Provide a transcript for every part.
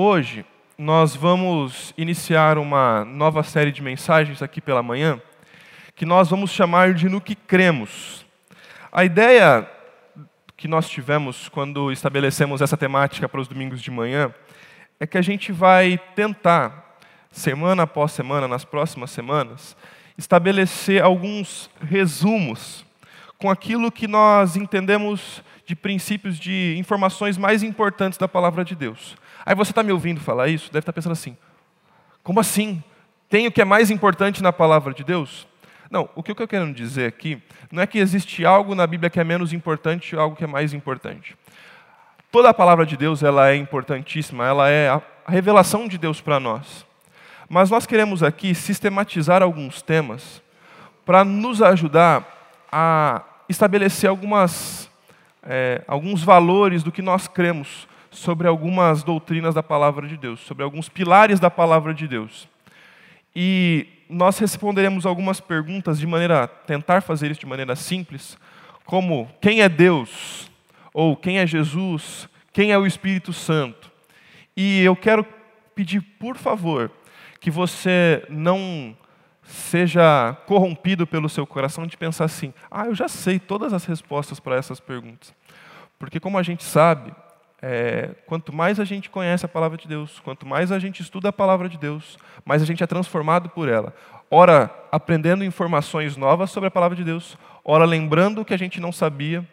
Hoje nós vamos iniciar uma nova série de mensagens aqui pela manhã, que nós vamos chamar de No que Cremos. A ideia que nós tivemos quando estabelecemos essa temática para os domingos de manhã é que a gente vai tentar, semana após semana, nas próximas semanas, estabelecer alguns resumos com aquilo que nós entendemos de princípios, de informações mais importantes da palavra de Deus. Aí você está me ouvindo falar isso, deve estar tá pensando assim: como assim? Tem o que é mais importante na palavra de Deus? Não, o que eu quero dizer aqui não é que existe algo na Bíblia que é menos importante e algo que é mais importante. Toda a palavra de Deus ela é importantíssima, ela é a revelação de Deus para nós. Mas nós queremos aqui sistematizar alguns temas para nos ajudar a estabelecer algumas, é, alguns valores do que nós cremos sobre algumas doutrinas da palavra de Deus, sobre alguns pilares da palavra de Deus. E nós responderemos algumas perguntas de maneira, tentar fazer isso de maneira simples, como quem é Deus, ou quem é Jesus, quem é o Espírito Santo. E eu quero pedir, por favor, que você não seja corrompido pelo seu coração de pensar assim: ah, eu já sei todas as respostas para essas perguntas. Porque, como a gente sabe, é, quanto mais a gente conhece a palavra de Deus, quanto mais a gente estuda a palavra de Deus, mais a gente é transformado por ela. Ora, aprendendo informações novas sobre a palavra de Deus, ora, lembrando o que a gente não sabia,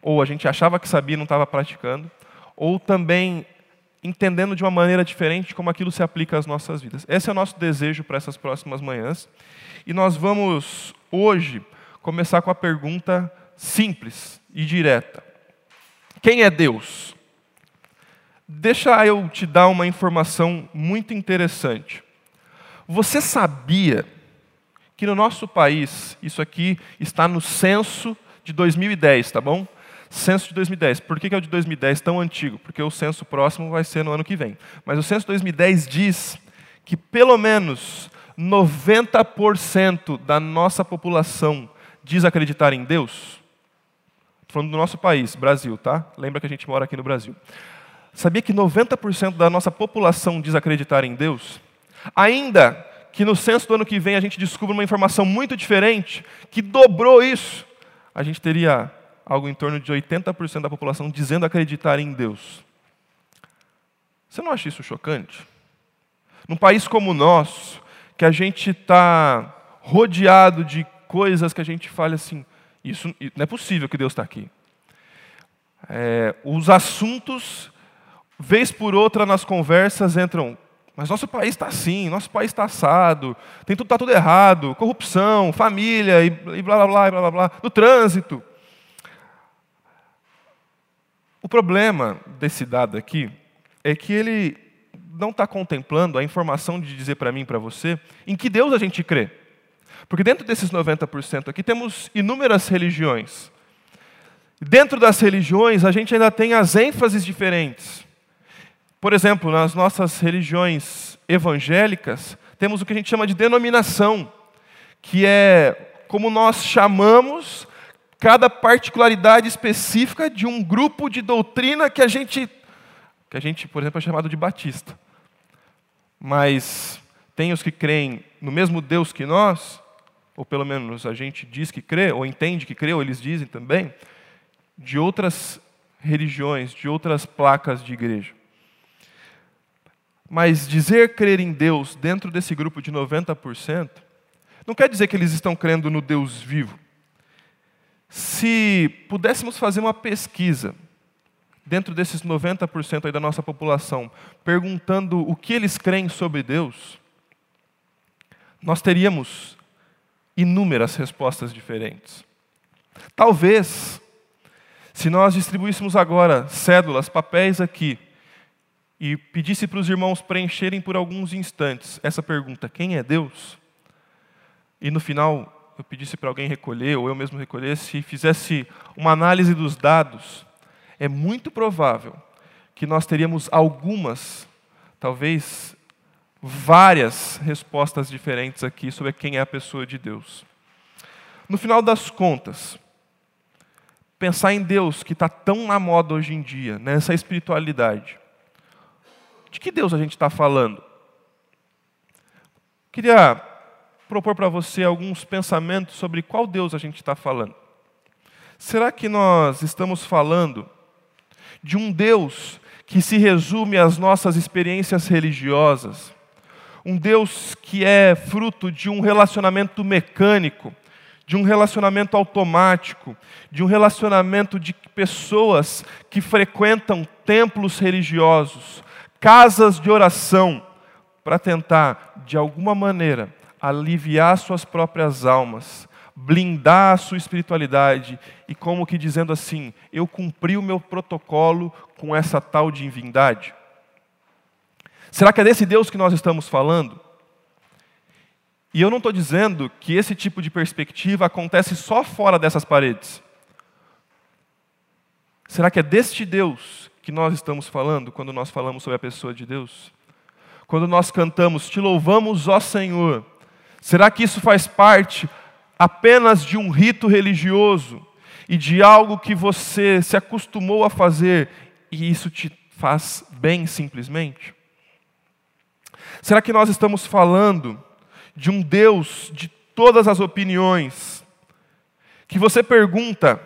ou a gente achava que sabia e não estava praticando, ou também entendendo de uma maneira diferente como aquilo se aplica às nossas vidas. Esse é o nosso desejo para essas próximas manhãs. E nós vamos, hoje, começar com a pergunta simples e direta: Quem é Deus? Deixa eu te dar uma informação muito interessante. Você sabia que no nosso país, isso aqui está no censo de 2010, tá bom? Censo de 2010. Por que é o de 2010 tão antigo? Porque o censo próximo vai ser no ano que vem. Mas o censo de 2010 diz que pelo menos 90% da nossa população diz acreditar em Deus. Estou falando do nosso país, Brasil, tá? Lembra que a gente mora aqui no Brasil. Sabia que 90% da nossa população diz acreditar em Deus? Ainda que no censo do ano que vem a gente descubra uma informação muito diferente, que dobrou isso, a gente teria algo em torno de 80% da população dizendo acreditar em Deus. Você não acha isso chocante? Num país como o nosso, que a gente está rodeado de coisas que a gente fala assim, isso não é possível que Deus está aqui. É, os assuntos vez por outra nas conversas entram, mas nosso país está assim, nosso país está assado, tem tudo, está tudo errado, corrupção, família, e, e blá blá blá, blá blá blá, no trânsito. O problema desse dado aqui é que ele não está contemplando a informação de dizer para mim e para você em que Deus a gente crê. Porque dentro desses 90% aqui temos inúmeras religiões. Dentro das religiões, a gente ainda tem as ênfases diferentes. Por exemplo, nas nossas religiões evangélicas, temos o que a gente chama de denominação, que é como nós chamamos cada particularidade específica de um grupo de doutrina que a gente, que a gente, por exemplo, é chamado de batista. Mas tem os que creem no mesmo Deus que nós, ou pelo menos a gente diz que crê, ou entende que crê, ou eles dizem também, de outras religiões, de outras placas de igreja. Mas dizer crer em Deus dentro desse grupo de 90%, não quer dizer que eles estão crendo no Deus vivo. Se pudéssemos fazer uma pesquisa dentro desses 90% aí da nossa população, perguntando o que eles creem sobre Deus, nós teríamos inúmeras respostas diferentes. Talvez, se nós distribuíssemos agora cédulas, papéis aqui, e pedisse para os irmãos preencherem por alguns instantes essa pergunta: quem é Deus? E no final eu pedisse para alguém recolher, ou eu mesmo recolhesse, e fizesse uma análise dos dados, é muito provável que nós teríamos algumas, talvez várias respostas diferentes aqui sobre quem é a pessoa de Deus. No final das contas, pensar em Deus que está tão na moda hoje em dia, nessa espiritualidade, de que Deus a gente está falando? Queria propor para você alguns pensamentos sobre qual Deus a gente está falando. Será que nós estamos falando de um Deus que se resume às nossas experiências religiosas? Um Deus que é fruto de um relacionamento mecânico, de um relacionamento automático, de um relacionamento de pessoas que frequentam templos religiosos, casas de oração, para tentar, de alguma maneira, aliviar suas próprias almas, blindar a sua espiritualidade e, como que dizendo assim, eu cumpri o meu protocolo com essa tal divindade? Será que é desse Deus que nós estamos falando? E eu não estou dizendo que esse tipo de perspectiva acontece só fora dessas paredes. Será que é deste Deus que nós estamos falando quando nós falamos sobre a pessoa de Deus? Quando nós cantamos, Te louvamos, ó Senhor, será que isso faz parte apenas de um rito religioso e de algo que você se acostumou a fazer e isso te faz bem simplesmente? Será que nós estamos falando de um Deus de todas as opiniões, que você pergunta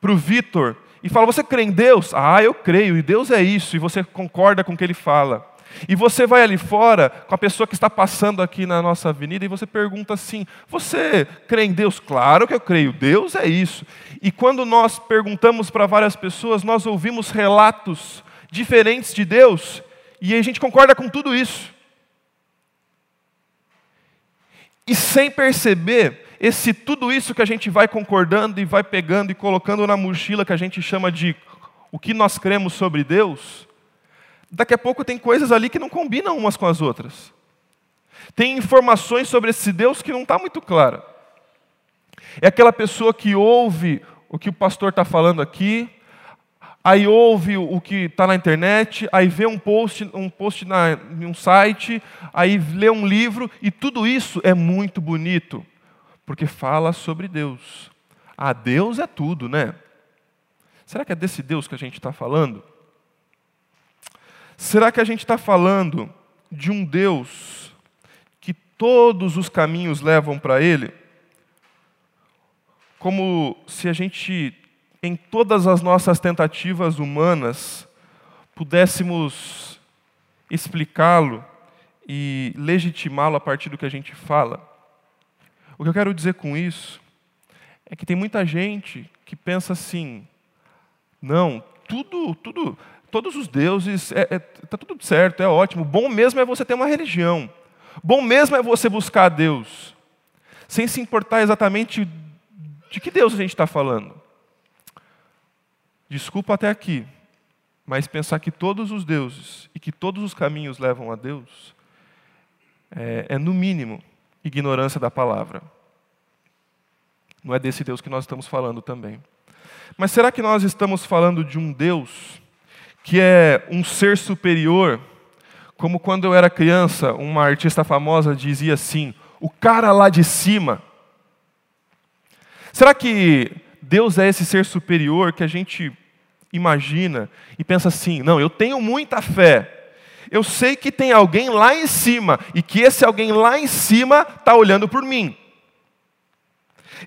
para o Vitor e fala: Você crê em Deus? Ah, eu creio, e Deus é isso, e você concorda com o que ele fala. E você vai ali fora com a pessoa que está passando aqui na nossa avenida e você pergunta assim: Você crê em Deus? Claro que eu creio, Deus é isso. E quando nós perguntamos para várias pessoas, nós ouvimos relatos diferentes de Deus e a gente concorda com tudo isso. E sem perceber, esse tudo isso que a gente vai concordando e vai pegando e colocando na mochila que a gente chama de o que nós cremos sobre Deus, daqui a pouco tem coisas ali que não combinam umas com as outras. Tem informações sobre esse Deus que não está muito clara. É aquela pessoa que ouve o que o pastor está falando aqui, aí ouve o que está na internet, aí vê um post, um post na, em um site, aí lê um livro, e tudo isso é muito bonito, porque fala sobre Deus. Ah, Deus é tudo, né? Será que é desse Deus que a gente está falando? Será que a gente está falando de um Deus que todos os caminhos levam para Ele? Como se a gente em todas as nossas tentativas humanas, pudéssemos explicá-lo e legitimá-lo a partir do que a gente fala. O que eu quero dizer com isso é que tem muita gente que pensa assim: não, tudo, tudo, todos os deuses, está é, é, tá tudo certo, é ótimo. Bom mesmo é você ter uma religião. Bom mesmo é você buscar a Deus, sem se importar exatamente de que Deus a gente está falando. Desculpa até aqui, mas pensar que todos os deuses e que todos os caminhos levam a Deus é, é, no mínimo, ignorância da palavra. Não é desse Deus que nós estamos falando também. Mas será que nós estamos falando de um Deus que é um ser superior? Como quando eu era criança, uma artista famosa dizia assim: o cara lá de cima. Será que Deus é esse ser superior que a gente imagina e pensa assim: não, eu tenho muita fé. Eu sei que tem alguém lá em cima e que esse alguém lá em cima está olhando por mim.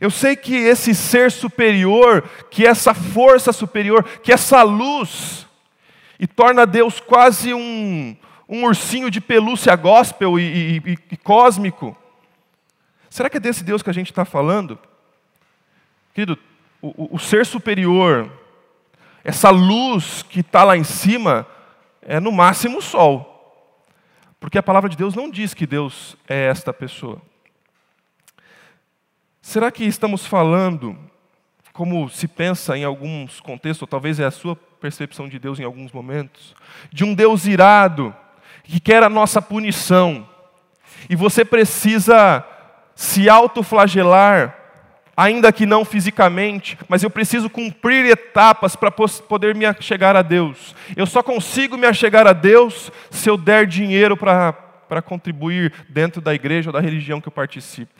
Eu sei que esse ser superior, que essa força superior, que essa luz, e torna Deus quase um, um ursinho de pelúcia gospel e, e, e cósmico. Será que é desse Deus que a gente está falando? Querido, o, o, o ser superior, essa luz que está lá em cima é no máximo o sol. Porque a palavra de Deus não diz que Deus é esta pessoa. Será que estamos falando, como se pensa em alguns contextos, ou talvez é a sua percepção de Deus em alguns momentos, de um Deus irado, que quer a nossa punição, e você precisa se autoflagelar ainda que não fisicamente, mas eu preciso cumprir etapas para poder me chegar a Deus. Eu só consigo me chegar a Deus se eu der dinheiro para contribuir dentro da igreja ou da religião que eu participo.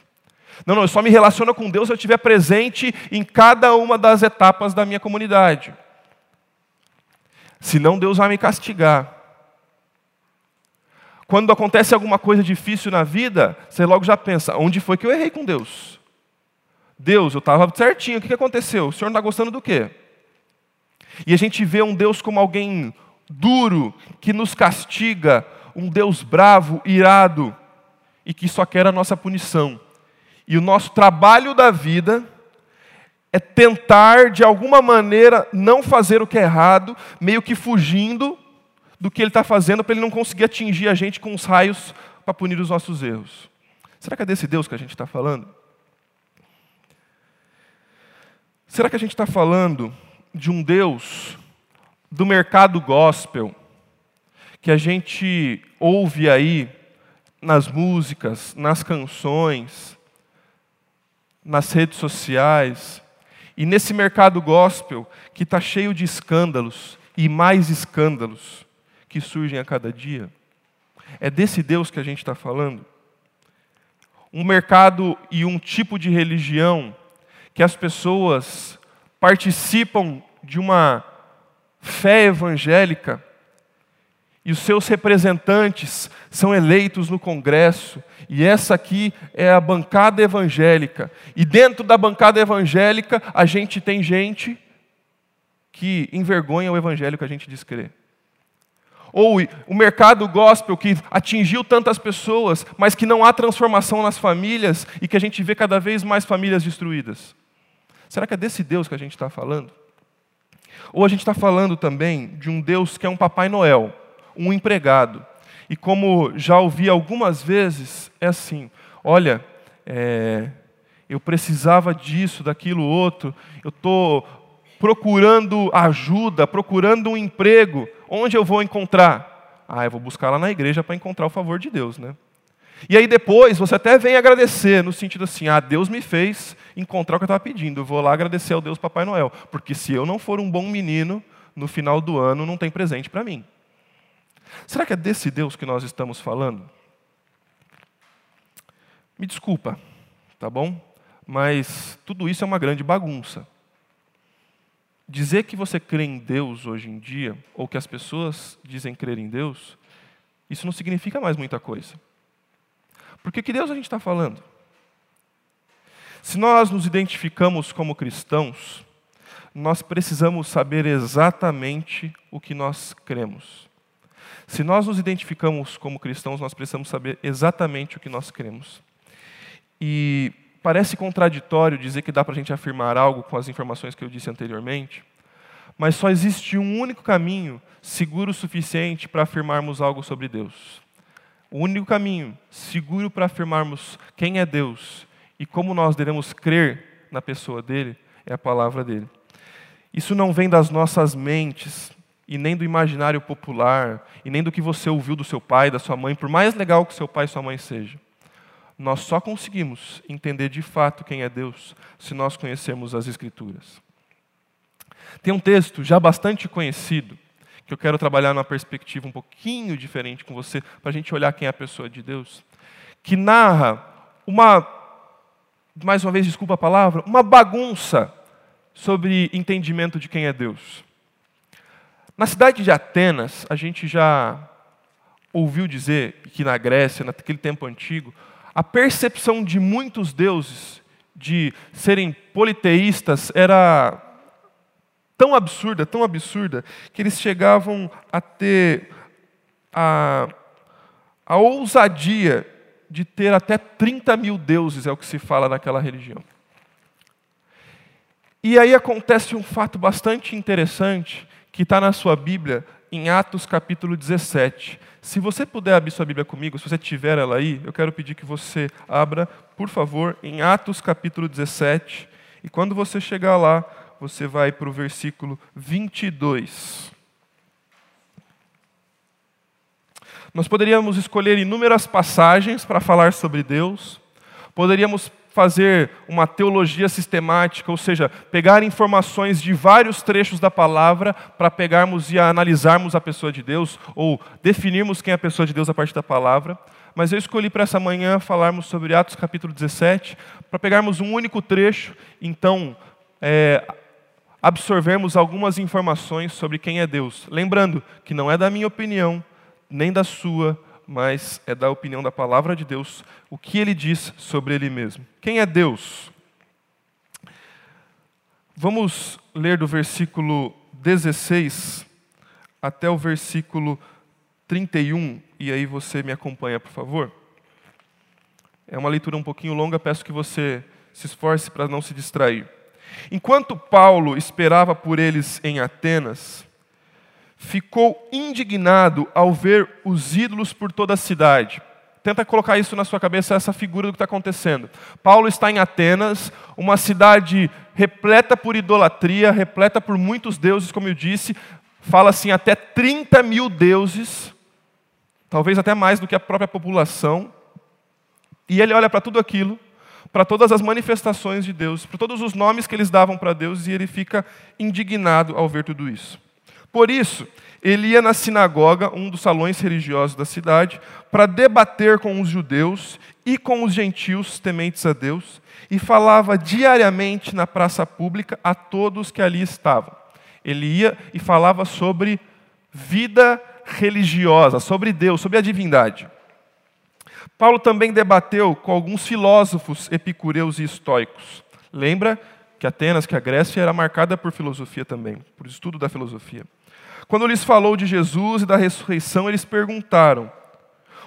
Não, não, eu só me relaciono com Deus se eu estiver presente em cada uma das etapas da minha comunidade. Senão Deus vai me castigar. quando acontece alguma coisa difícil na vida, você logo já pensa: onde foi que eu errei com Deus? Deus, eu estava certinho, o que aconteceu? O Senhor não está gostando do quê? E a gente vê um Deus como alguém duro, que nos castiga, um Deus bravo, irado, e que só quer a nossa punição. E o nosso trabalho da vida é tentar, de alguma maneira, não fazer o que é errado, meio que fugindo do que ele está fazendo para ele não conseguir atingir a gente com os raios para punir os nossos erros. Será que é desse Deus que a gente está falando? Será que a gente está falando de um Deus do mercado gospel, que a gente ouve aí nas músicas, nas canções, nas redes sociais, e nesse mercado gospel que está cheio de escândalos e mais escândalos que surgem a cada dia. É desse Deus que a gente está falando? Um mercado e um tipo de religião que as pessoas participam de uma fé evangélica e os seus representantes são eleitos no Congresso, e essa aqui é a bancada evangélica. E dentro da bancada evangélica, a gente tem gente que envergonha o evangelho que a gente crer. Ou o mercado gospel que atingiu tantas pessoas, mas que não há transformação nas famílias e que a gente vê cada vez mais famílias destruídas. Será que é desse Deus que a gente está falando? Ou a gente está falando também de um Deus que é um Papai Noel, um empregado. E como já ouvi algumas vezes, é assim: olha, é, eu precisava disso, daquilo outro, eu estou procurando ajuda, procurando um emprego, onde eu vou encontrar? Ah, eu vou buscar lá na igreja para encontrar o favor de Deus, né? E aí depois você até vem agradecer, no sentido assim, ah, Deus me fez encontrar o que eu estava pedindo, eu vou lá agradecer ao Deus Papai Noel, porque se eu não for um bom menino, no final do ano não tem presente para mim. Será que é desse Deus que nós estamos falando? Me desculpa, tá bom? Mas tudo isso é uma grande bagunça. Dizer que você crê em Deus hoje em dia, ou que as pessoas dizem crer em Deus, isso não significa mais muita coisa. Porque que Deus a gente está falando? Se nós nos identificamos como cristãos, nós precisamos saber exatamente o que nós cremos. Se nós nos identificamos como cristãos, nós precisamos saber exatamente o que nós cremos. E parece contraditório dizer que dá para a gente afirmar algo com as informações que eu disse anteriormente, mas só existe um único caminho seguro o suficiente para afirmarmos algo sobre Deus. O único caminho seguro para afirmarmos quem é Deus e como nós devemos crer na pessoa dele é a palavra dele. Isso não vem das nossas mentes e nem do imaginário popular e nem do que você ouviu do seu pai, da sua mãe, por mais legal que seu pai e sua mãe seja. Nós só conseguimos entender de fato quem é Deus se nós conhecermos as Escrituras. Tem um texto já bastante conhecido que eu quero trabalhar numa perspectiva um pouquinho diferente com você, para a gente olhar quem é a pessoa de Deus, que narra uma, mais uma vez, desculpa a palavra, uma bagunça sobre entendimento de quem é Deus. Na cidade de Atenas, a gente já ouviu dizer que na Grécia, naquele tempo antigo, a percepção de muitos deuses de serem politeístas era tão absurda, tão absurda, que eles chegavam a ter a, a ousadia de ter até 30 mil deuses, é o que se fala naquela religião. E aí acontece um fato bastante interessante, que está na sua Bíblia, em Atos capítulo 17. Se você puder abrir sua Bíblia comigo, se você tiver ela aí, eu quero pedir que você abra, por favor, em Atos capítulo 17. E quando você chegar lá, você vai para o versículo 22. Nós poderíamos escolher inúmeras passagens para falar sobre Deus, poderíamos fazer uma teologia sistemática, ou seja, pegar informações de vários trechos da palavra para pegarmos e analisarmos a pessoa de Deus, ou definirmos quem é a pessoa de Deus a partir da palavra. Mas eu escolhi para essa manhã falarmos sobre Atos capítulo 17, para pegarmos um único trecho, então é, absorvermos algumas informações sobre quem é Deus. Lembrando que não é da minha opinião, nem da sua, mas é da opinião da palavra de Deus, o que ele diz sobre ele mesmo. Quem é Deus? Vamos ler do versículo 16 até o versículo 31, e aí você me acompanha, por favor. É uma leitura um pouquinho longa, peço que você se esforce para não se distrair. Enquanto Paulo esperava por eles em Atenas, ficou indignado ao ver os ídolos por toda a cidade. Tenta colocar isso na sua cabeça, essa figura do que está acontecendo. Paulo está em Atenas, uma cidade repleta por idolatria, repleta por muitos deuses, como eu disse, fala assim, até 30 mil deuses, talvez até mais do que a própria população. E ele olha para tudo aquilo, para todas as manifestações de Deus, para todos os nomes que eles davam para Deus, e ele fica indignado ao ver tudo isso. Por isso, ele ia na sinagoga, um dos salões religiosos da cidade, para debater com os judeus e com os gentios tementes a Deus, e falava diariamente na praça pública a todos que ali estavam. Ele ia e falava sobre vida religiosa, sobre Deus, sobre a divindade. Paulo também debateu com alguns filósofos epicureus e estoicos. Lembra que Atenas, que a Grécia era marcada por filosofia também, por estudo da filosofia. Quando lhes falou de Jesus e da ressurreição, eles perguntaram: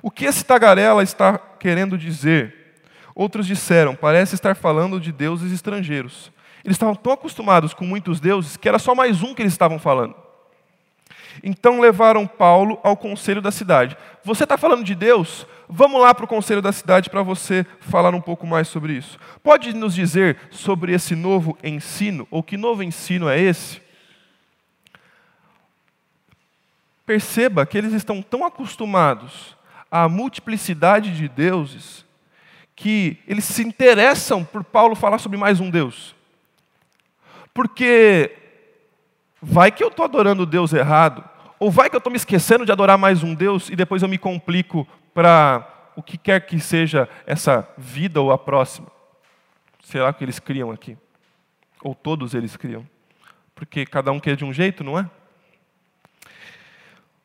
O que esse tagarela está querendo dizer? Outros disseram: Parece estar falando de deuses estrangeiros. Eles estavam tão acostumados com muitos deuses que era só mais um que eles estavam falando. Então levaram Paulo ao conselho da cidade. Você está falando de Deus? Vamos lá para o conselho da cidade para você falar um pouco mais sobre isso. Pode nos dizer sobre esse novo ensino? Ou que novo ensino é esse? Perceba que eles estão tão acostumados à multiplicidade de deuses que eles se interessam por Paulo falar sobre mais um Deus. Porque vai que eu estou adorando Deus errado, ou vai que eu estou me esquecendo de adorar mais um Deus e depois eu me complico para o que quer que seja essa vida ou a próxima. Será que eles criam aqui? Ou todos eles criam? Porque cada um quer de um jeito, não é?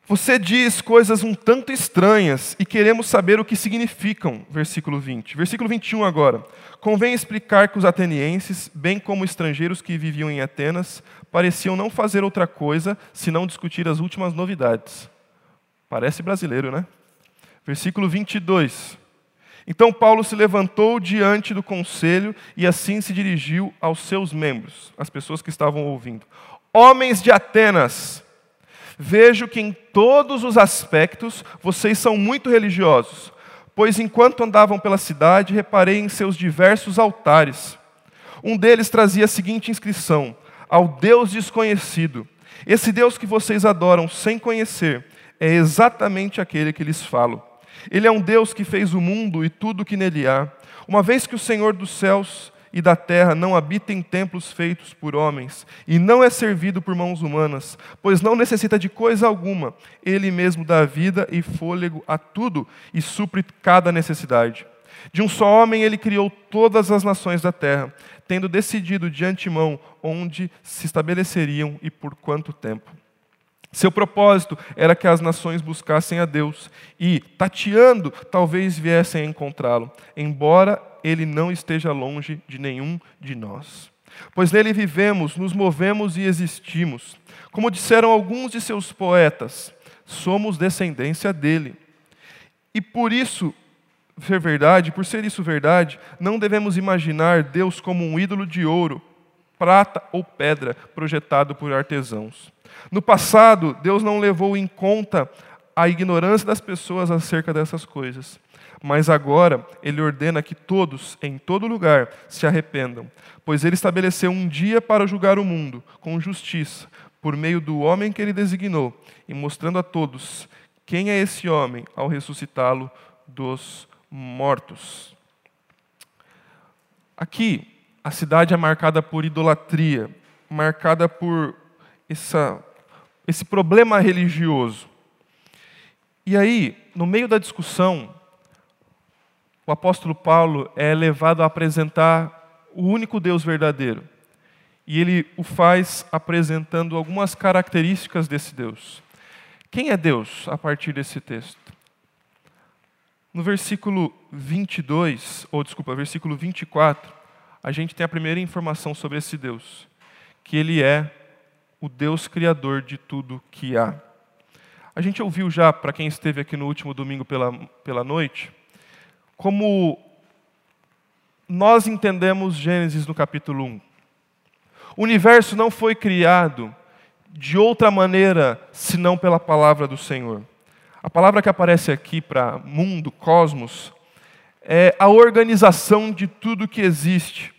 Você diz coisas um tanto estranhas e queremos saber o que significam. Versículo 20. Versículo 21 agora. Convém explicar que os atenienses, bem como estrangeiros que viviam em Atenas, pareciam não fazer outra coisa senão discutir as últimas novidades. Parece brasileiro, né? Versículo 22. Então Paulo se levantou diante do conselho e assim se dirigiu aos seus membros, as pessoas que estavam ouvindo. Homens de Atenas, Vejo que em todos os aspectos vocês são muito religiosos, pois enquanto andavam pela cidade, reparei em seus diversos altares. Um deles trazia a seguinte inscrição: Ao Deus desconhecido. Esse Deus que vocês adoram sem conhecer é exatamente aquele que lhes falo. Ele é um Deus que fez o mundo e tudo o que nele há. Uma vez que o Senhor dos céus e da terra não habita em templos feitos por homens, e não é servido por mãos humanas, pois não necessita de coisa alguma, ele mesmo dá vida e fôlego a tudo e supre cada necessidade. De um só homem ele criou todas as nações da terra, tendo decidido de antemão onde se estabeleceriam e por quanto tempo. Seu propósito era que as nações buscassem a Deus e, tateando, talvez viessem a encontrá-lo, embora ele não esteja longe de nenhum de nós. Pois nele vivemos, nos movemos e existimos. Como disseram alguns de seus poetas, somos descendência dele. E por isso ser verdade, por ser isso verdade, não devemos imaginar Deus como um ídolo de ouro, prata ou pedra projetado por artesãos. No passado, Deus não levou em conta a ignorância das pessoas acerca dessas coisas. Mas agora ele ordena que todos, em todo lugar, se arrependam, pois ele estabeleceu um dia para julgar o mundo com justiça, por meio do homem que ele designou, e mostrando a todos quem é esse homem ao ressuscitá-lo dos mortos. Aqui, a cidade é marcada por idolatria, marcada por essa esse problema religioso. E aí, no meio da discussão, o apóstolo Paulo é levado a apresentar o único Deus verdadeiro. E ele o faz apresentando algumas características desse Deus. Quem é Deus a partir desse texto? No versículo 22, ou desculpa, versículo 24, a gente tem a primeira informação sobre esse Deus, que ele é o Deus criador de tudo que há. A gente ouviu já, para quem esteve aqui no último domingo pela, pela noite, como nós entendemos Gênesis no capítulo 1. O universo não foi criado de outra maneira senão pela palavra do Senhor. A palavra que aparece aqui para mundo, cosmos, é a organização de tudo que existe.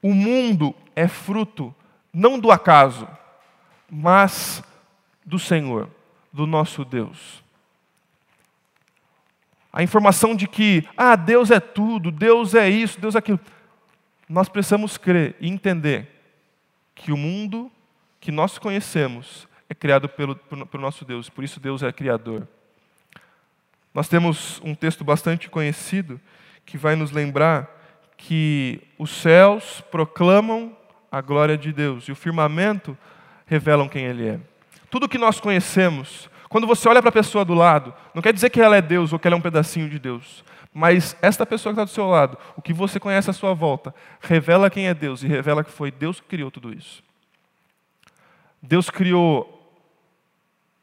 O mundo é fruto não do acaso, mas do Senhor, do nosso Deus. A informação de que, ah, Deus é tudo, Deus é isso, Deus é aquilo. Nós precisamos crer e entender que o mundo que nós conhecemos é criado pelo, pelo nosso Deus, por isso Deus é criador. Nós temos um texto bastante conhecido que vai nos lembrar que os céus proclamam a glória de Deus e o firmamento revelam quem Ele é. Tudo que nós conhecemos, quando você olha para a pessoa do lado, não quer dizer que ela é Deus ou que ela é um pedacinho de Deus, mas esta pessoa que está do seu lado, o que você conhece à sua volta, revela quem é Deus e revela que foi Deus que criou tudo isso. Deus criou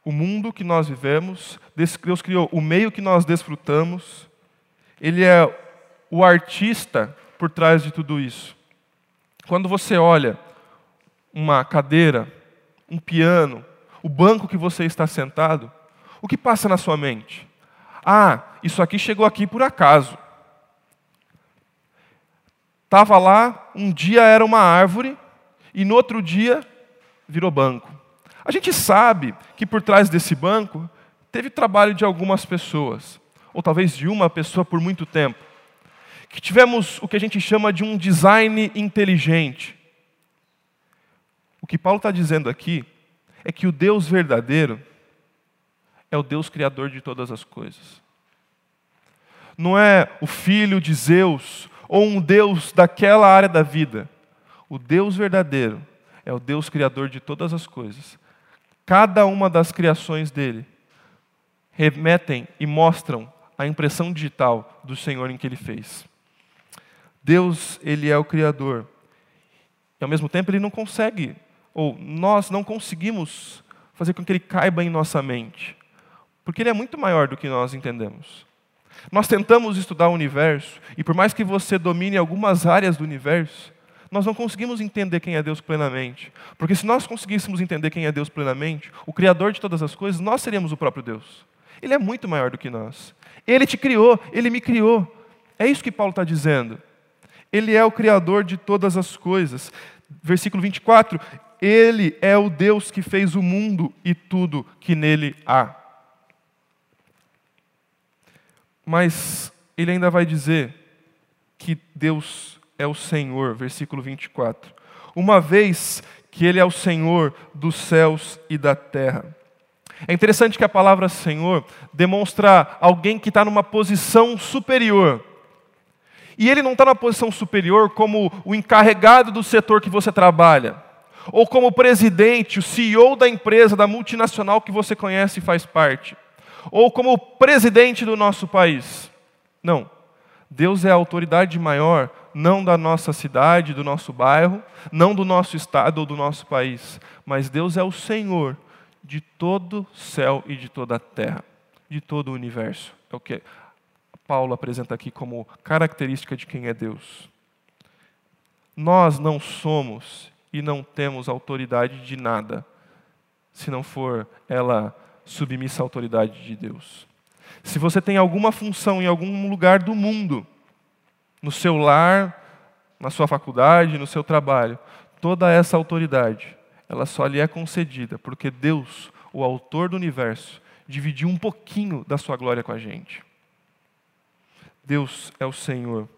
o mundo que nós vivemos, Deus criou o meio que nós desfrutamos, Ele é o artista por trás de tudo isso. Quando você olha uma cadeira, um piano, o banco que você está sentado, o que passa na sua mente? Ah, isso aqui chegou aqui por acaso. Estava lá, um dia era uma árvore, e no outro dia virou banco. A gente sabe que por trás desse banco teve trabalho de algumas pessoas, ou talvez de uma pessoa por muito tempo. Que tivemos o que a gente chama de um design inteligente. O que Paulo está dizendo aqui é que o Deus verdadeiro é o Deus criador de todas as coisas. Não é o filho de Zeus ou um Deus daquela área da vida. O Deus verdadeiro é o Deus criador de todas as coisas. Cada uma das criações dele remetem e mostram a impressão digital do Senhor em que ele fez. Deus, ele é o criador. E ao mesmo tempo ele não consegue, ou nós não conseguimos fazer com que ele caiba em nossa mente, porque ele é muito maior do que nós entendemos. Nós tentamos estudar o universo, e por mais que você domine algumas áreas do universo, nós não conseguimos entender quem é Deus plenamente. Porque se nós conseguíssemos entender quem é Deus plenamente, o Criador de todas as coisas, nós seríamos o próprio Deus. Ele é muito maior do que nós. Ele te criou, ele me criou. É isso que Paulo está dizendo. Ele é o Criador de todas as coisas. Versículo 24: Ele é o Deus que fez o mundo e tudo que nele há. Mas ele ainda vai dizer que Deus é o Senhor, versículo 24. Uma vez que Ele é o Senhor dos céus e da terra. É interessante que a palavra Senhor demonstra alguém que está numa posição superior. E ele não está numa posição superior como o encarregado do setor que você trabalha, ou como presidente, o CEO da empresa, da multinacional que você conhece e faz parte, ou como presidente do nosso país. Não. Deus é a autoridade maior não da nossa cidade, do nosso bairro, não do nosso estado ou do nosso país, mas Deus é o Senhor de todo céu e de toda a terra, de todo o universo. É o que Paulo apresenta aqui como característica de quem é Deus. Nós não somos e não temos autoridade de nada, se não for ela submissa à autoridade de Deus. Se você tem alguma função em algum lugar do mundo, no seu lar, na sua faculdade, no seu trabalho. Toda essa autoridade, ela só lhe é concedida porque Deus, o autor do universo, dividiu um pouquinho da sua glória com a gente. Deus é o Senhor.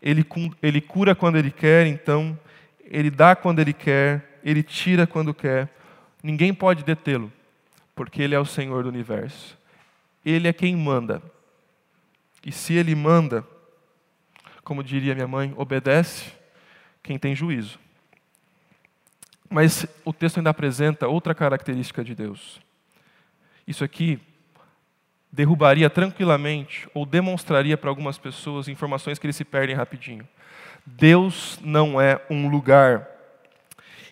Ele, ele cura quando Ele quer, então, Ele dá quando Ele quer, Ele tira quando quer. Ninguém pode detê-lo, porque Ele é o Senhor do universo. Ele é quem manda. E se Ele manda, como diria minha mãe, obedece quem tem juízo. Mas o texto ainda apresenta outra característica de Deus. Isso aqui derrubaria tranquilamente ou demonstraria para algumas pessoas informações que eles se perdem rapidinho. Deus não é um lugar.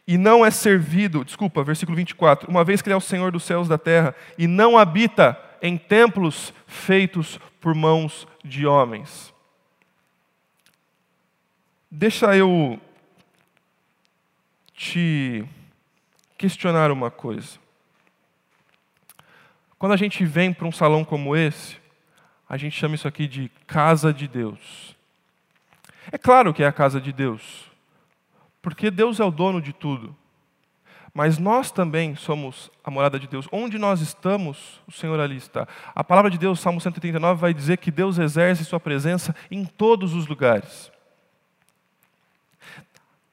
E não é servido, desculpa, versículo 24, uma vez que Ele é o Senhor dos céus e da terra, e não habita em templos feitos por mãos de homens. Deixa eu te questionar uma coisa. Quando a gente vem para um salão como esse, a gente chama isso aqui de casa de Deus. É claro que é a casa de Deus, porque Deus é o dono de tudo. Mas nós também somos a morada de Deus. Onde nós estamos, o Senhor ali está. A palavra de Deus, Salmo 139, vai dizer que Deus exerce sua presença em todos os lugares.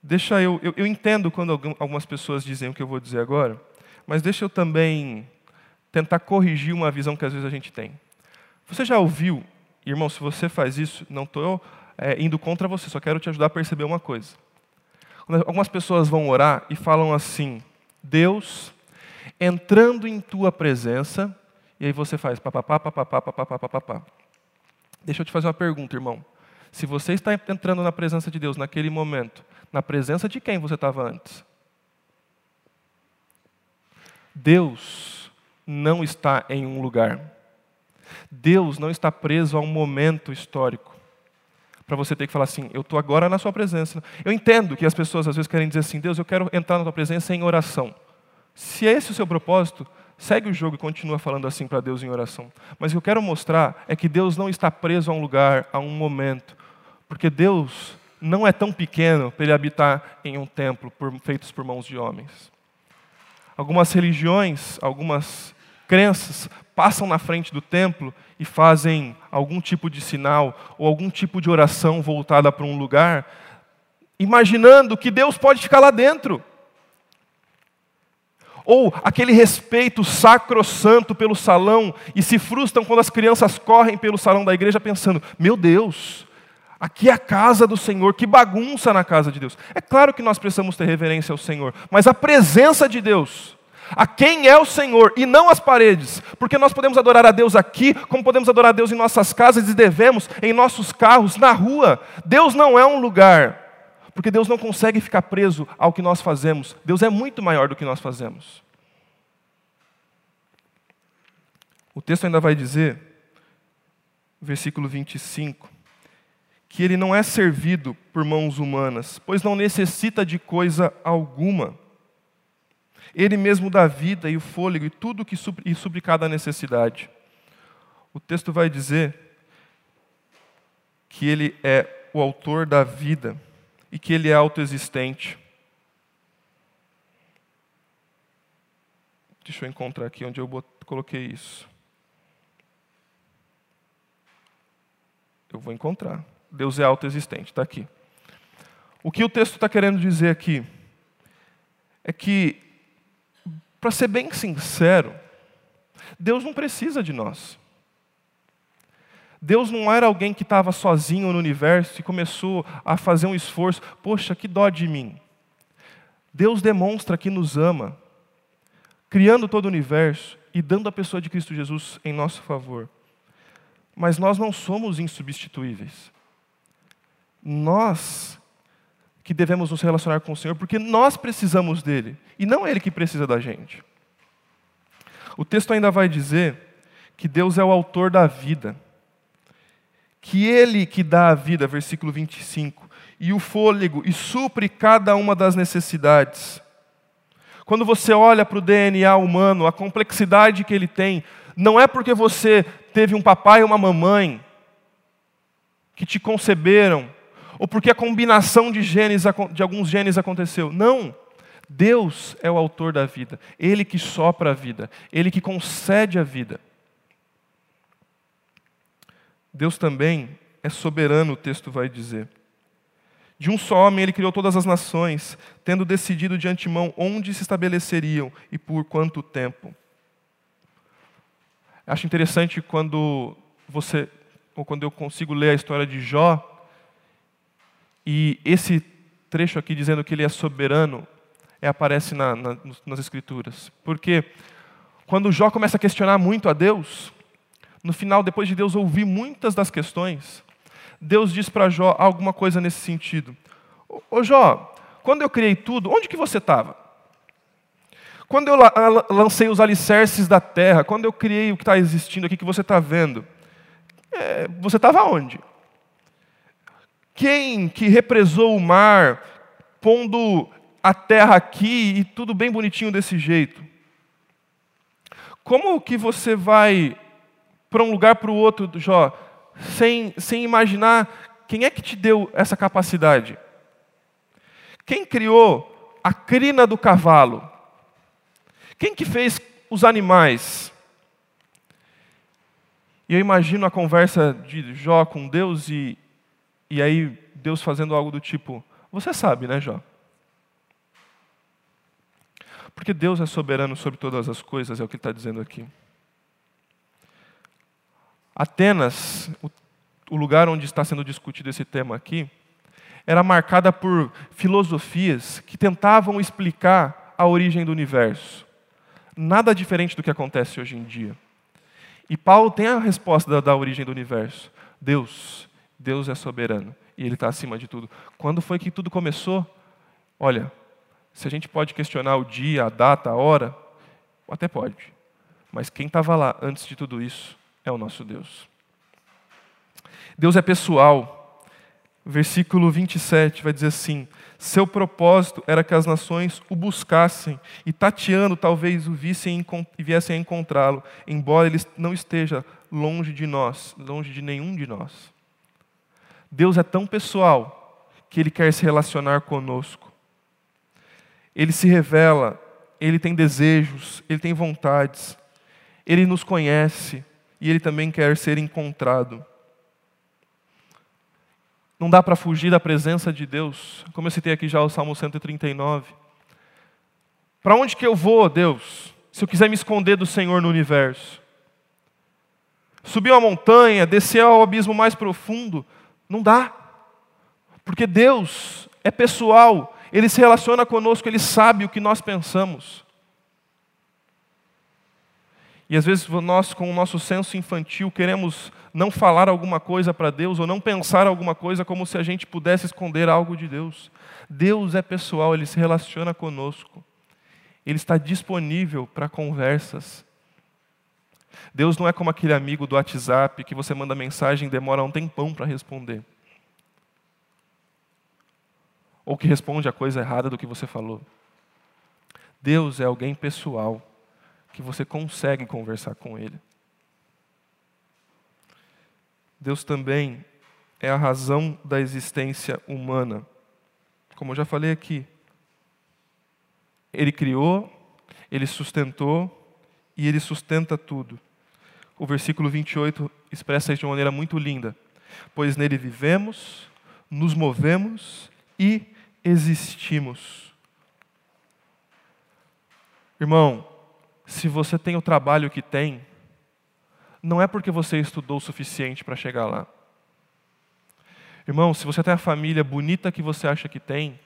Deixa eu, eu, eu entendo quando algumas pessoas dizem o que eu vou dizer agora, mas deixa eu também tentar corrigir uma visão que às vezes a gente tem. Você já ouviu, irmão, se você faz isso, não estou é, indo contra você, só quero te ajudar a perceber uma coisa. Algumas pessoas vão orar e falam assim: Deus, entrando em tua presença, e aí você faz papapá, papapá, papapá, papapá. Deixa eu te fazer uma pergunta, irmão. Se você está entrando na presença de Deus naquele momento, na presença de quem você estava antes? Deus não está em um lugar. Deus não está preso a um momento histórico. Para você ter que falar assim, eu estou agora na sua presença. Eu entendo que as pessoas às vezes querem dizer assim, Deus, eu quero entrar na tua presença em oração. Se é esse o seu propósito, segue o jogo e continua falando assim para Deus em oração. Mas o que eu quero mostrar é que Deus não está preso a um lugar, a um momento. Porque Deus não é tão pequeno para ele habitar em um templo por, feitos por mãos de homens. Algumas religiões, algumas crenças passam na frente do templo e fazem algum tipo de sinal ou algum tipo de oração voltada para um lugar, imaginando que Deus pode ficar lá dentro. Ou aquele respeito sacrossanto pelo salão e se frustram quando as crianças correm pelo salão da igreja pensando: meu Deus, Aqui é a casa do Senhor, que bagunça na casa de Deus. É claro que nós precisamos ter reverência ao Senhor, mas a presença de Deus, a quem é o Senhor e não as paredes, porque nós podemos adorar a Deus aqui, como podemos adorar a Deus em nossas casas e devemos em nossos carros, na rua. Deus não é um lugar, porque Deus não consegue ficar preso ao que nós fazemos. Deus é muito maior do que nós fazemos. O texto ainda vai dizer, versículo 25 que ele não é servido por mãos humanas, pois não necessita de coisa alguma. Ele mesmo dá vida e o fôlego e tudo que e supre cada necessidade. O texto vai dizer que ele é o autor da vida e que ele é autoexistente. Deixa eu encontrar aqui onde eu coloquei isso. Eu vou encontrar. Deus é autoexistente, está aqui. O que o texto está querendo dizer aqui é que, para ser bem sincero, Deus não precisa de nós. Deus não era alguém que estava sozinho no universo e começou a fazer um esforço. Poxa, que dó de mim. Deus demonstra que nos ama, criando todo o universo e dando a pessoa de Cristo Jesus em nosso favor. Mas nós não somos insubstituíveis nós que devemos nos relacionar com o Senhor, porque nós precisamos dele, e não ele que precisa da gente. O texto ainda vai dizer que Deus é o autor da vida, que ele que dá a vida, versículo 25, e o fôlego, e supre cada uma das necessidades. Quando você olha para o DNA humano, a complexidade que ele tem, não é porque você teve um papai e uma mamãe que te conceberam ou porque a combinação de genes, de alguns genes aconteceu. Não. Deus é o autor da vida, Ele que sopra a vida, Ele que concede a vida. Deus também é soberano, o texto vai dizer. De um só homem ele criou todas as nações, tendo decidido de antemão onde se estabeleceriam e por quanto tempo. Acho interessante quando você, ou quando eu consigo ler a história de Jó, e esse trecho aqui dizendo que ele é soberano é, aparece na, na, nas Escrituras. Porque quando Jó começa a questionar muito a Deus, No final, depois de Deus ouvir muitas das questões, Deus diz para Jó alguma coisa nesse sentido. Ô Jó, quando eu criei tudo, onde que você estava? Quando eu lancei os alicerces da terra, quando eu criei o que está existindo aqui, que você está vendo, é, você estava onde? Quem que represou o mar, pondo a terra aqui e tudo bem bonitinho desse jeito? Como que você vai para um lugar para o outro, Jó, sem, sem imaginar quem é que te deu essa capacidade? Quem criou a crina do cavalo? Quem que fez os animais? E eu imagino a conversa de Jó com Deus e, e aí Deus fazendo algo do tipo: Você sabe, né, Jó? Porque Deus é soberano sobre todas as coisas, é o que está dizendo aqui. Atenas, o lugar onde está sendo discutido esse tema aqui, era marcada por filosofias que tentavam explicar a origem do universo. Nada diferente do que acontece hoje em dia. E Paulo tem a resposta da, da origem do universo. Deus. Deus é soberano. E Ele está acima de tudo. Quando foi que tudo começou? Olha, se a gente pode questionar o dia, a data, a hora, até pode. Mas quem estava lá antes de tudo isso é o nosso Deus. Deus é pessoal. Versículo 27 vai dizer assim: Seu propósito era que as nações o buscassem e, tateando, talvez o vissem e viessem a encontrá-lo, embora ele não esteja longe de nós, longe de nenhum de nós. Deus é tão pessoal que ele quer se relacionar conosco ele se revela, ele tem desejos, ele tem vontades, ele nos conhece e ele também quer ser encontrado. Não dá para fugir da presença de Deus, como eu citei aqui já o Salmo 139. Para onde que eu vou, Deus, se eu quiser me esconder do Senhor no universo? Subir uma montanha, descer ao abismo mais profundo? Não dá. Porque Deus é pessoal, ele se relaciona conosco, ele sabe o que nós pensamos. E às vezes nós, com o nosso senso infantil, queremos não falar alguma coisa para Deus ou não pensar alguma coisa como se a gente pudesse esconder algo de Deus. Deus é pessoal, ele se relaciona conosco. Ele está disponível para conversas. Deus não é como aquele amigo do WhatsApp que você manda mensagem e demora um tempão para responder ou que responde a coisa errada do que você falou. Deus é alguém pessoal que você consegue conversar com Ele. Deus também é a razão da existência humana. Como eu já falei aqui, Ele criou, Ele sustentou e Ele sustenta tudo. O versículo 28 expressa isso de uma maneira muito linda. Pois nele vivemos, nos movemos e existimos. Irmão, se você tem o trabalho que tem, não é porque você estudou o suficiente para chegar lá. Irmão, se você tem a família bonita que você acha que tem,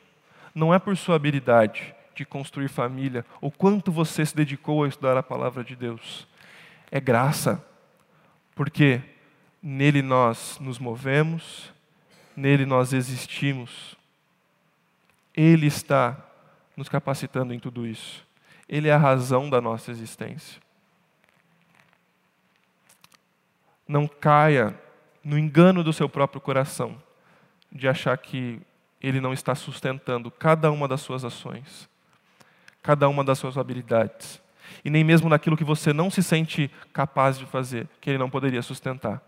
não é por sua habilidade de construir família ou quanto você se dedicou a estudar a palavra de Deus. É graça, porque nele nós nos movemos, nele nós existimos. Ele está nos capacitando em tudo isso. Ele é a razão da nossa existência. Não caia no engano do seu próprio coração de achar que ele não está sustentando cada uma das suas ações, cada uma das suas habilidades, e nem mesmo naquilo que você não se sente capaz de fazer, que ele não poderia sustentar,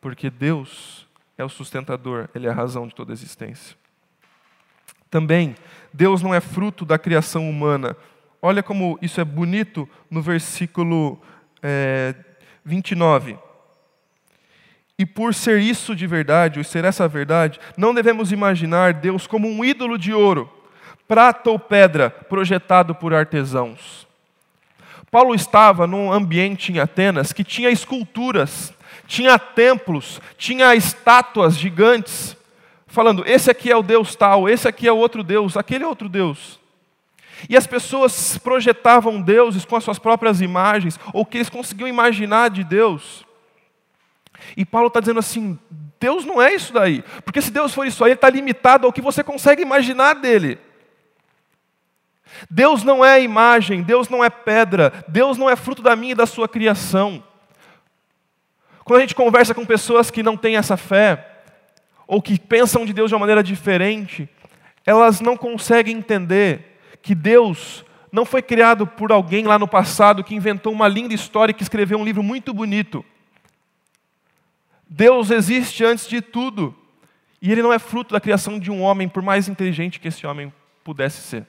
porque Deus é o sustentador, ele é a razão de toda a existência. Também, Deus não é fruto da criação humana. Olha como isso é bonito no versículo é, 29. E por ser isso de verdade, ou ser essa verdade, não devemos imaginar Deus como um ídolo de ouro, prata ou pedra projetado por artesãos. Paulo estava num ambiente em Atenas que tinha esculturas, tinha templos, tinha estátuas gigantes falando: esse aqui é o Deus tal, esse aqui é o outro Deus, aquele é outro Deus. E as pessoas projetavam deuses com as suas próprias imagens, ou que eles conseguiam imaginar de Deus. E Paulo está dizendo assim: Deus não é isso daí. Porque se Deus for isso aí, ele está limitado ao que você consegue imaginar dele. Deus não é imagem, Deus não é pedra, Deus não é fruto da minha e da sua criação. Quando a gente conversa com pessoas que não têm essa fé, ou que pensam de Deus de uma maneira diferente, elas não conseguem entender que Deus não foi criado por alguém lá no passado que inventou uma linda história e que escreveu um livro muito bonito. Deus existe antes de tudo. E ele não é fruto da criação de um homem, por mais inteligente que esse homem pudesse ser.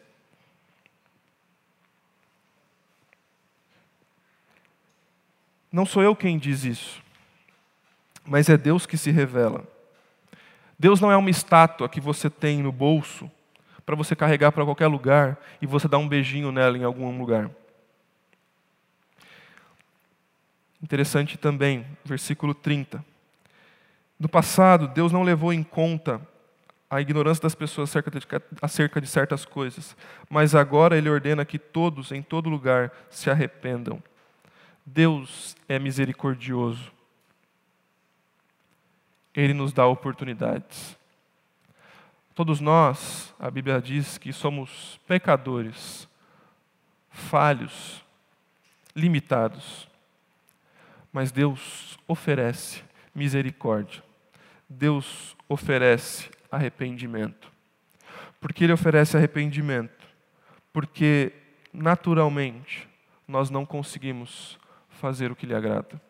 Não sou eu quem diz isso, mas é Deus que se revela. Deus não é uma estátua que você tem no bolso para você carregar para qualquer lugar e você dar um beijinho nela em algum lugar. Interessante também, versículo 30. No passado, Deus não levou em conta a ignorância das pessoas acerca de, acerca de certas coisas, mas agora Ele ordena que todos, em todo lugar, se arrependam. Deus é misericordioso. Ele nos dá oportunidades. Todos nós, a Bíblia diz que somos pecadores, falhos, limitados. Mas Deus oferece misericórdia. Deus oferece arrependimento. Por que Ele oferece arrependimento? Porque, naturalmente, nós não conseguimos fazer o que lhe agrada.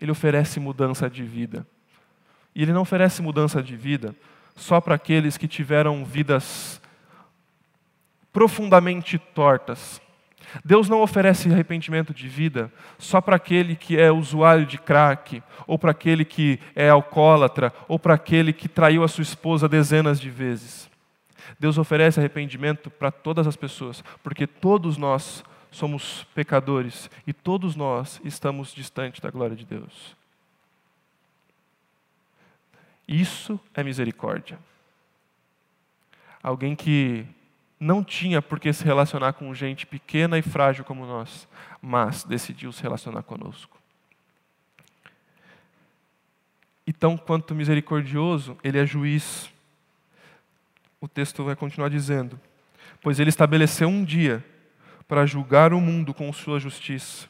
Ele oferece mudança de vida. E Ele não oferece mudança de vida só para aqueles que tiveram vidas profundamente tortas, Deus não oferece arrependimento de vida só para aquele que é usuário de crack, ou para aquele que é alcoólatra, ou para aquele que traiu a sua esposa dezenas de vezes. Deus oferece arrependimento para todas as pessoas, porque todos nós somos pecadores e todos nós estamos distantes da glória de Deus. Isso é misericórdia. Alguém que não tinha por que se relacionar com gente pequena e frágil como nós, mas decidiu se relacionar conosco. E tão quanto misericordioso, ele é juiz. O texto vai continuar dizendo: Pois ele estabeleceu um dia para julgar o mundo com sua justiça,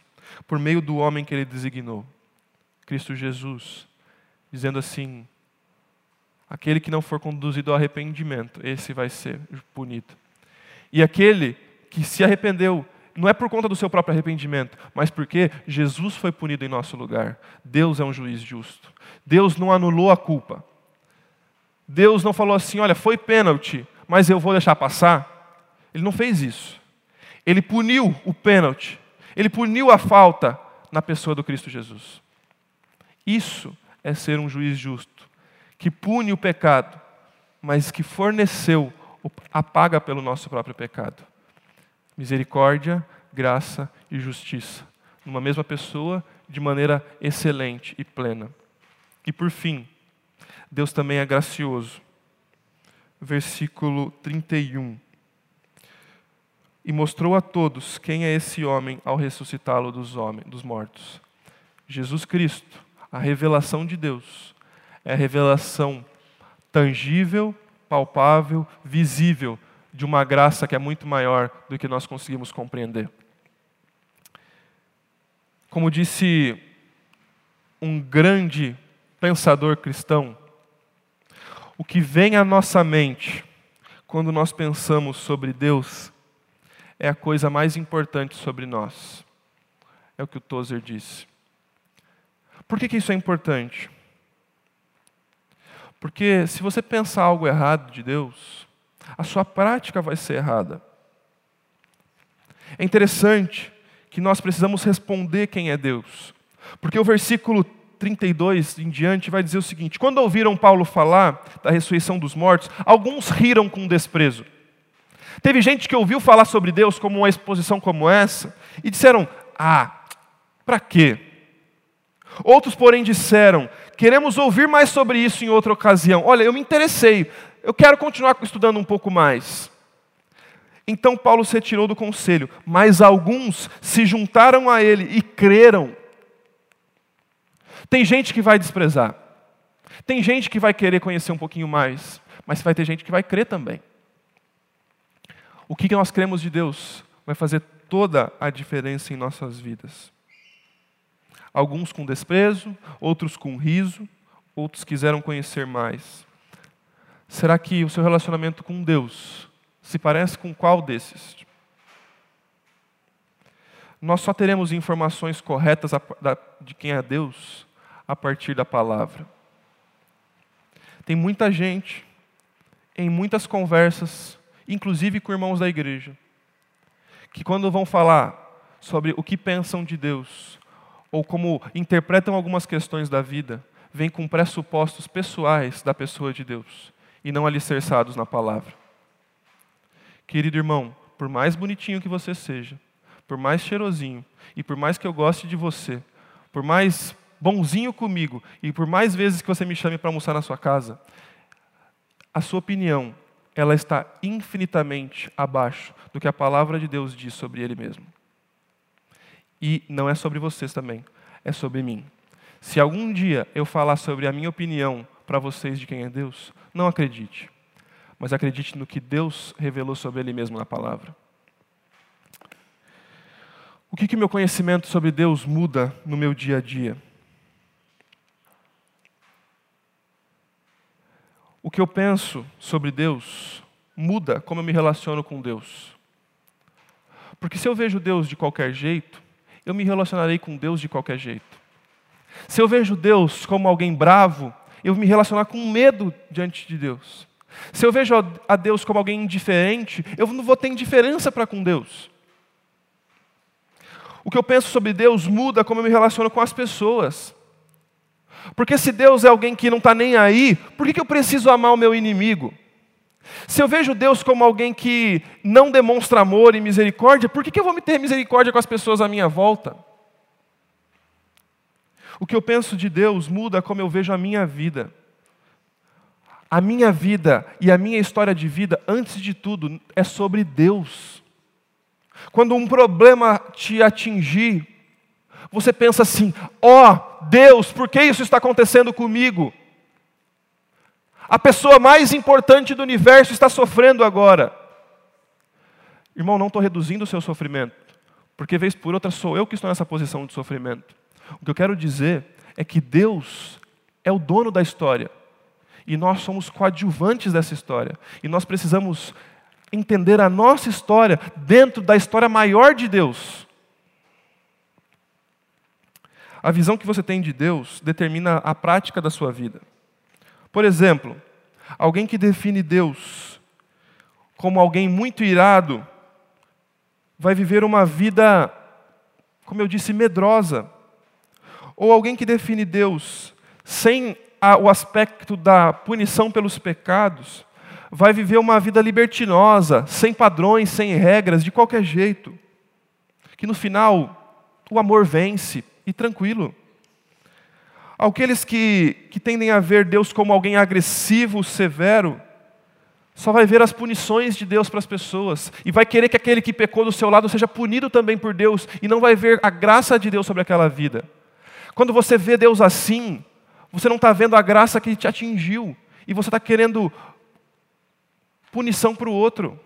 por meio do homem que ele designou, Cristo Jesus, dizendo assim: aquele que não for conduzido ao arrependimento, esse vai ser punido. E aquele que se arrependeu, não é por conta do seu próprio arrependimento, mas porque Jesus foi punido em nosso lugar. Deus é um juiz justo. Deus não anulou a culpa. Deus não falou assim: olha, foi pênalti, mas eu vou deixar passar. Ele não fez isso. Ele puniu o pênalti. Ele puniu a falta na pessoa do Cristo Jesus. Isso é ser um juiz justo, que pune o pecado, mas que forneceu a paga pelo nosso próprio pecado. Misericórdia, graça e justiça. Numa mesma pessoa, de maneira excelente e plena. E por fim, Deus também é gracioso. Versículo 31. E mostrou a todos quem é esse homem ao ressuscitá-lo dos, homens, dos mortos. Jesus Cristo, a revelação de Deus, é a revelação tangível palpável, visível de uma graça que é muito maior do que nós conseguimos compreender. Como disse um grande pensador cristão, o que vem à nossa mente quando nós pensamos sobre Deus é a coisa mais importante sobre nós. É o que o Tozer disse. Por que, que isso é importante? Porque se você pensar algo errado de Deus, a sua prática vai ser errada. É interessante que nós precisamos responder quem é Deus. Porque o versículo 32 em diante vai dizer o seguinte: Quando ouviram Paulo falar da ressurreição dos mortos, alguns riram com desprezo. Teve gente que ouviu falar sobre Deus como uma exposição como essa e disseram: Ah, para quê? Outros, porém, disseram: Queremos ouvir mais sobre isso em outra ocasião. Olha, eu me interessei, eu quero continuar estudando um pouco mais. Então Paulo se retirou do conselho, mas alguns se juntaram a ele e creram. Tem gente que vai desprezar. Tem gente que vai querer conhecer um pouquinho mais, mas vai ter gente que vai crer também. O que nós cremos de Deus vai fazer toda a diferença em nossas vidas. Alguns com desprezo, outros com riso, outros quiseram conhecer mais. Será que o seu relacionamento com Deus se parece com qual desses? Nós só teremos informações corretas de quem é Deus a partir da palavra. Tem muita gente, em muitas conversas, inclusive com irmãos da igreja, que quando vão falar sobre o que pensam de Deus, ou como interpretam algumas questões da vida, vêm com pressupostos pessoais da pessoa de Deus e não alicerçados na palavra. Querido irmão, por mais bonitinho que você seja, por mais cheirosinho e por mais que eu goste de você, por mais bonzinho comigo e por mais vezes que você me chame para almoçar na sua casa, a sua opinião, ela está infinitamente abaixo do que a palavra de Deus diz sobre ele mesmo. E não é sobre vocês também, é sobre mim. Se algum dia eu falar sobre a minha opinião para vocês de quem é Deus, não acredite. Mas acredite no que Deus revelou sobre Ele mesmo na palavra. O que, que meu conhecimento sobre Deus muda no meu dia a dia? O que eu penso sobre Deus muda como eu me relaciono com Deus. Porque se eu vejo Deus de qualquer jeito, eu me relacionarei com Deus de qualquer jeito. Se eu vejo Deus como alguém bravo, eu me relacionar com medo diante de Deus. Se eu vejo a Deus como alguém indiferente, eu não vou ter indiferença para com Deus. O que eu penso sobre Deus muda como eu me relaciono com as pessoas. Porque se Deus é alguém que não está nem aí, por que, que eu preciso amar o meu inimigo? Se eu vejo Deus como alguém que não demonstra amor e misericórdia, por que, que eu vou me ter misericórdia com as pessoas à minha volta? O que eu penso de Deus muda como eu vejo a minha vida. A minha vida e a minha história de vida, antes de tudo, é sobre Deus. Quando um problema te atingir, você pensa assim: ó oh, Deus, por que isso está acontecendo comigo? A pessoa mais importante do universo está sofrendo agora. Irmão, não estou reduzindo o seu sofrimento, porque vez por outra sou eu que estou nessa posição de sofrimento. O que eu quero dizer é que Deus é o dono da história e nós somos coadjuvantes dessa história e nós precisamos entender a nossa história dentro da história maior de Deus. A visão que você tem de Deus determina a prática da sua vida. Por exemplo, alguém que define Deus como alguém muito irado vai viver uma vida, como eu disse, medrosa. Ou alguém que define Deus sem o aspecto da punição pelos pecados, vai viver uma vida libertinosa, sem padrões, sem regras, de qualquer jeito. Que no final o amor vence e tranquilo. Aqueles que, que tendem a ver Deus como alguém agressivo, severo, só vai ver as punições de Deus para as pessoas e vai querer que aquele que pecou do seu lado seja punido também por Deus e não vai ver a graça de Deus sobre aquela vida. Quando você vê Deus assim, você não está vendo a graça que te atingiu e você está querendo punição para o outro.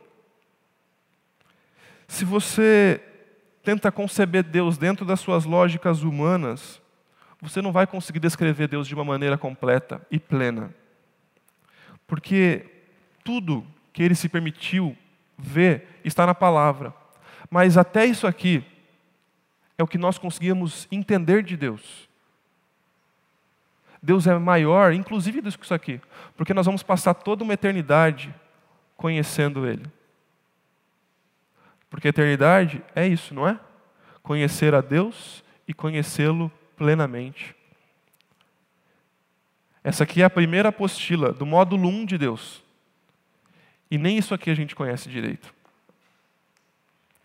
Se você tenta conceber Deus dentro das suas lógicas humanas, você não vai conseguir descrever Deus de uma maneira completa e plena. Porque tudo que ele se permitiu ver está na palavra. Mas até isso aqui é o que nós conseguimos entender de Deus. Deus é maior, inclusive do que isso aqui, porque nós vamos passar toda uma eternidade conhecendo Ele. Porque eternidade é isso, não é? Conhecer a Deus e conhecê-lo plenamente. Essa aqui é a primeira apostila do módulo 1 de Deus. E nem isso aqui a gente conhece direito.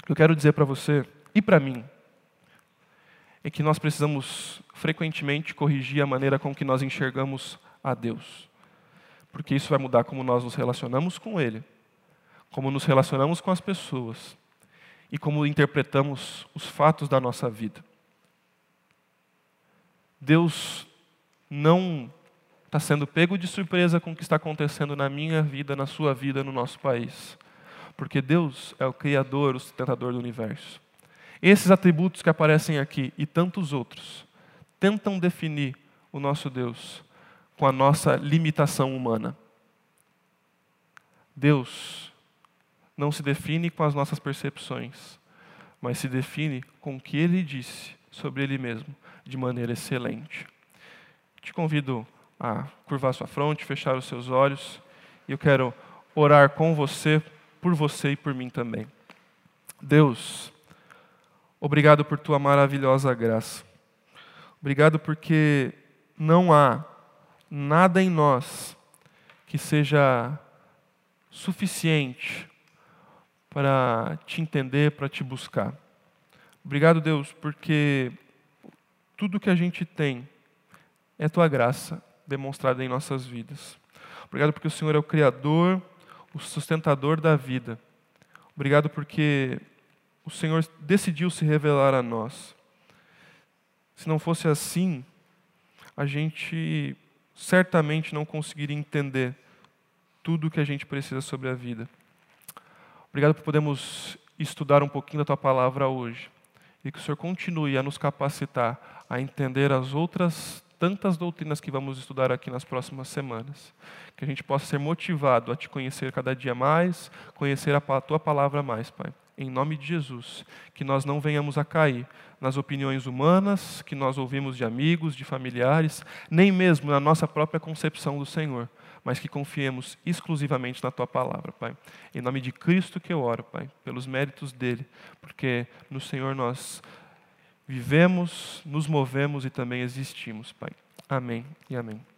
Eu quero dizer para você e para mim é que nós precisamos frequentemente corrigir a maneira com que nós enxergamos a Deus. Porque isso vai mudar como nós nos relacionamos com Ele, como nos relacionamos com as pessoas e como interpretamos os fatos da nossa vida. Deus não está sendo pego de surpresa com o que está acontecendo na minha vida, na sua vida, no nosso país. Porque Deus é o Criador, o sustentador do universo. Esses atributos que aparecem aqui e tantos outros tentam definir o nosso Deus com a nossa limitação humana. Deus não se define com as nossas percepções, mas se define com o que Ele disse sobre Ele mesmo, de maneira excelente. Te convido a curvar sua fronte, fechar os seus olhos, e eu quero orar com você, por você e por mim também. Deus, obrigado por tua maravilhosa graça. Obrigado porque não há nada em nós que seja suficiente para te entender, para te buscar. Obrigado, Deus, porque tudo que a gente tem é tua graça demonstrada em nossas vidas. Obrigado porque o Senhor é o Criador, o sustentador da vida. Obrigado porque o Senhor decidiu se revelar a nós. Se não fosse assim, a gente certamente não conseguiria entender tudo o que a gente precisa sobre a vida. Obrigado por podermos estudar um pouquinho da tua palavra hoje e que o Senhor continue a nos capacitar a entender as outras tantas doutrinas que vamos estudar aqui nas próximas semanas. Que a gente possa ser motivado a te conhecer cada dia mais, conhecer a tua palavra mais, Pai. Em nome de Jesus, que nós não venhamos a cair nas opiniões humanas que nós ouvimos de amigos, de familiares, nem mesmo na nossa própria concepção do Senhor, mas que confiemos exclusivamente na tua palavra, Pai. Em nome de Cristo que eu oro, Pai, pelos méritos dele, porque no Senhor nós vivemos, nos movemos e também existimos, Pai. Amém e amém.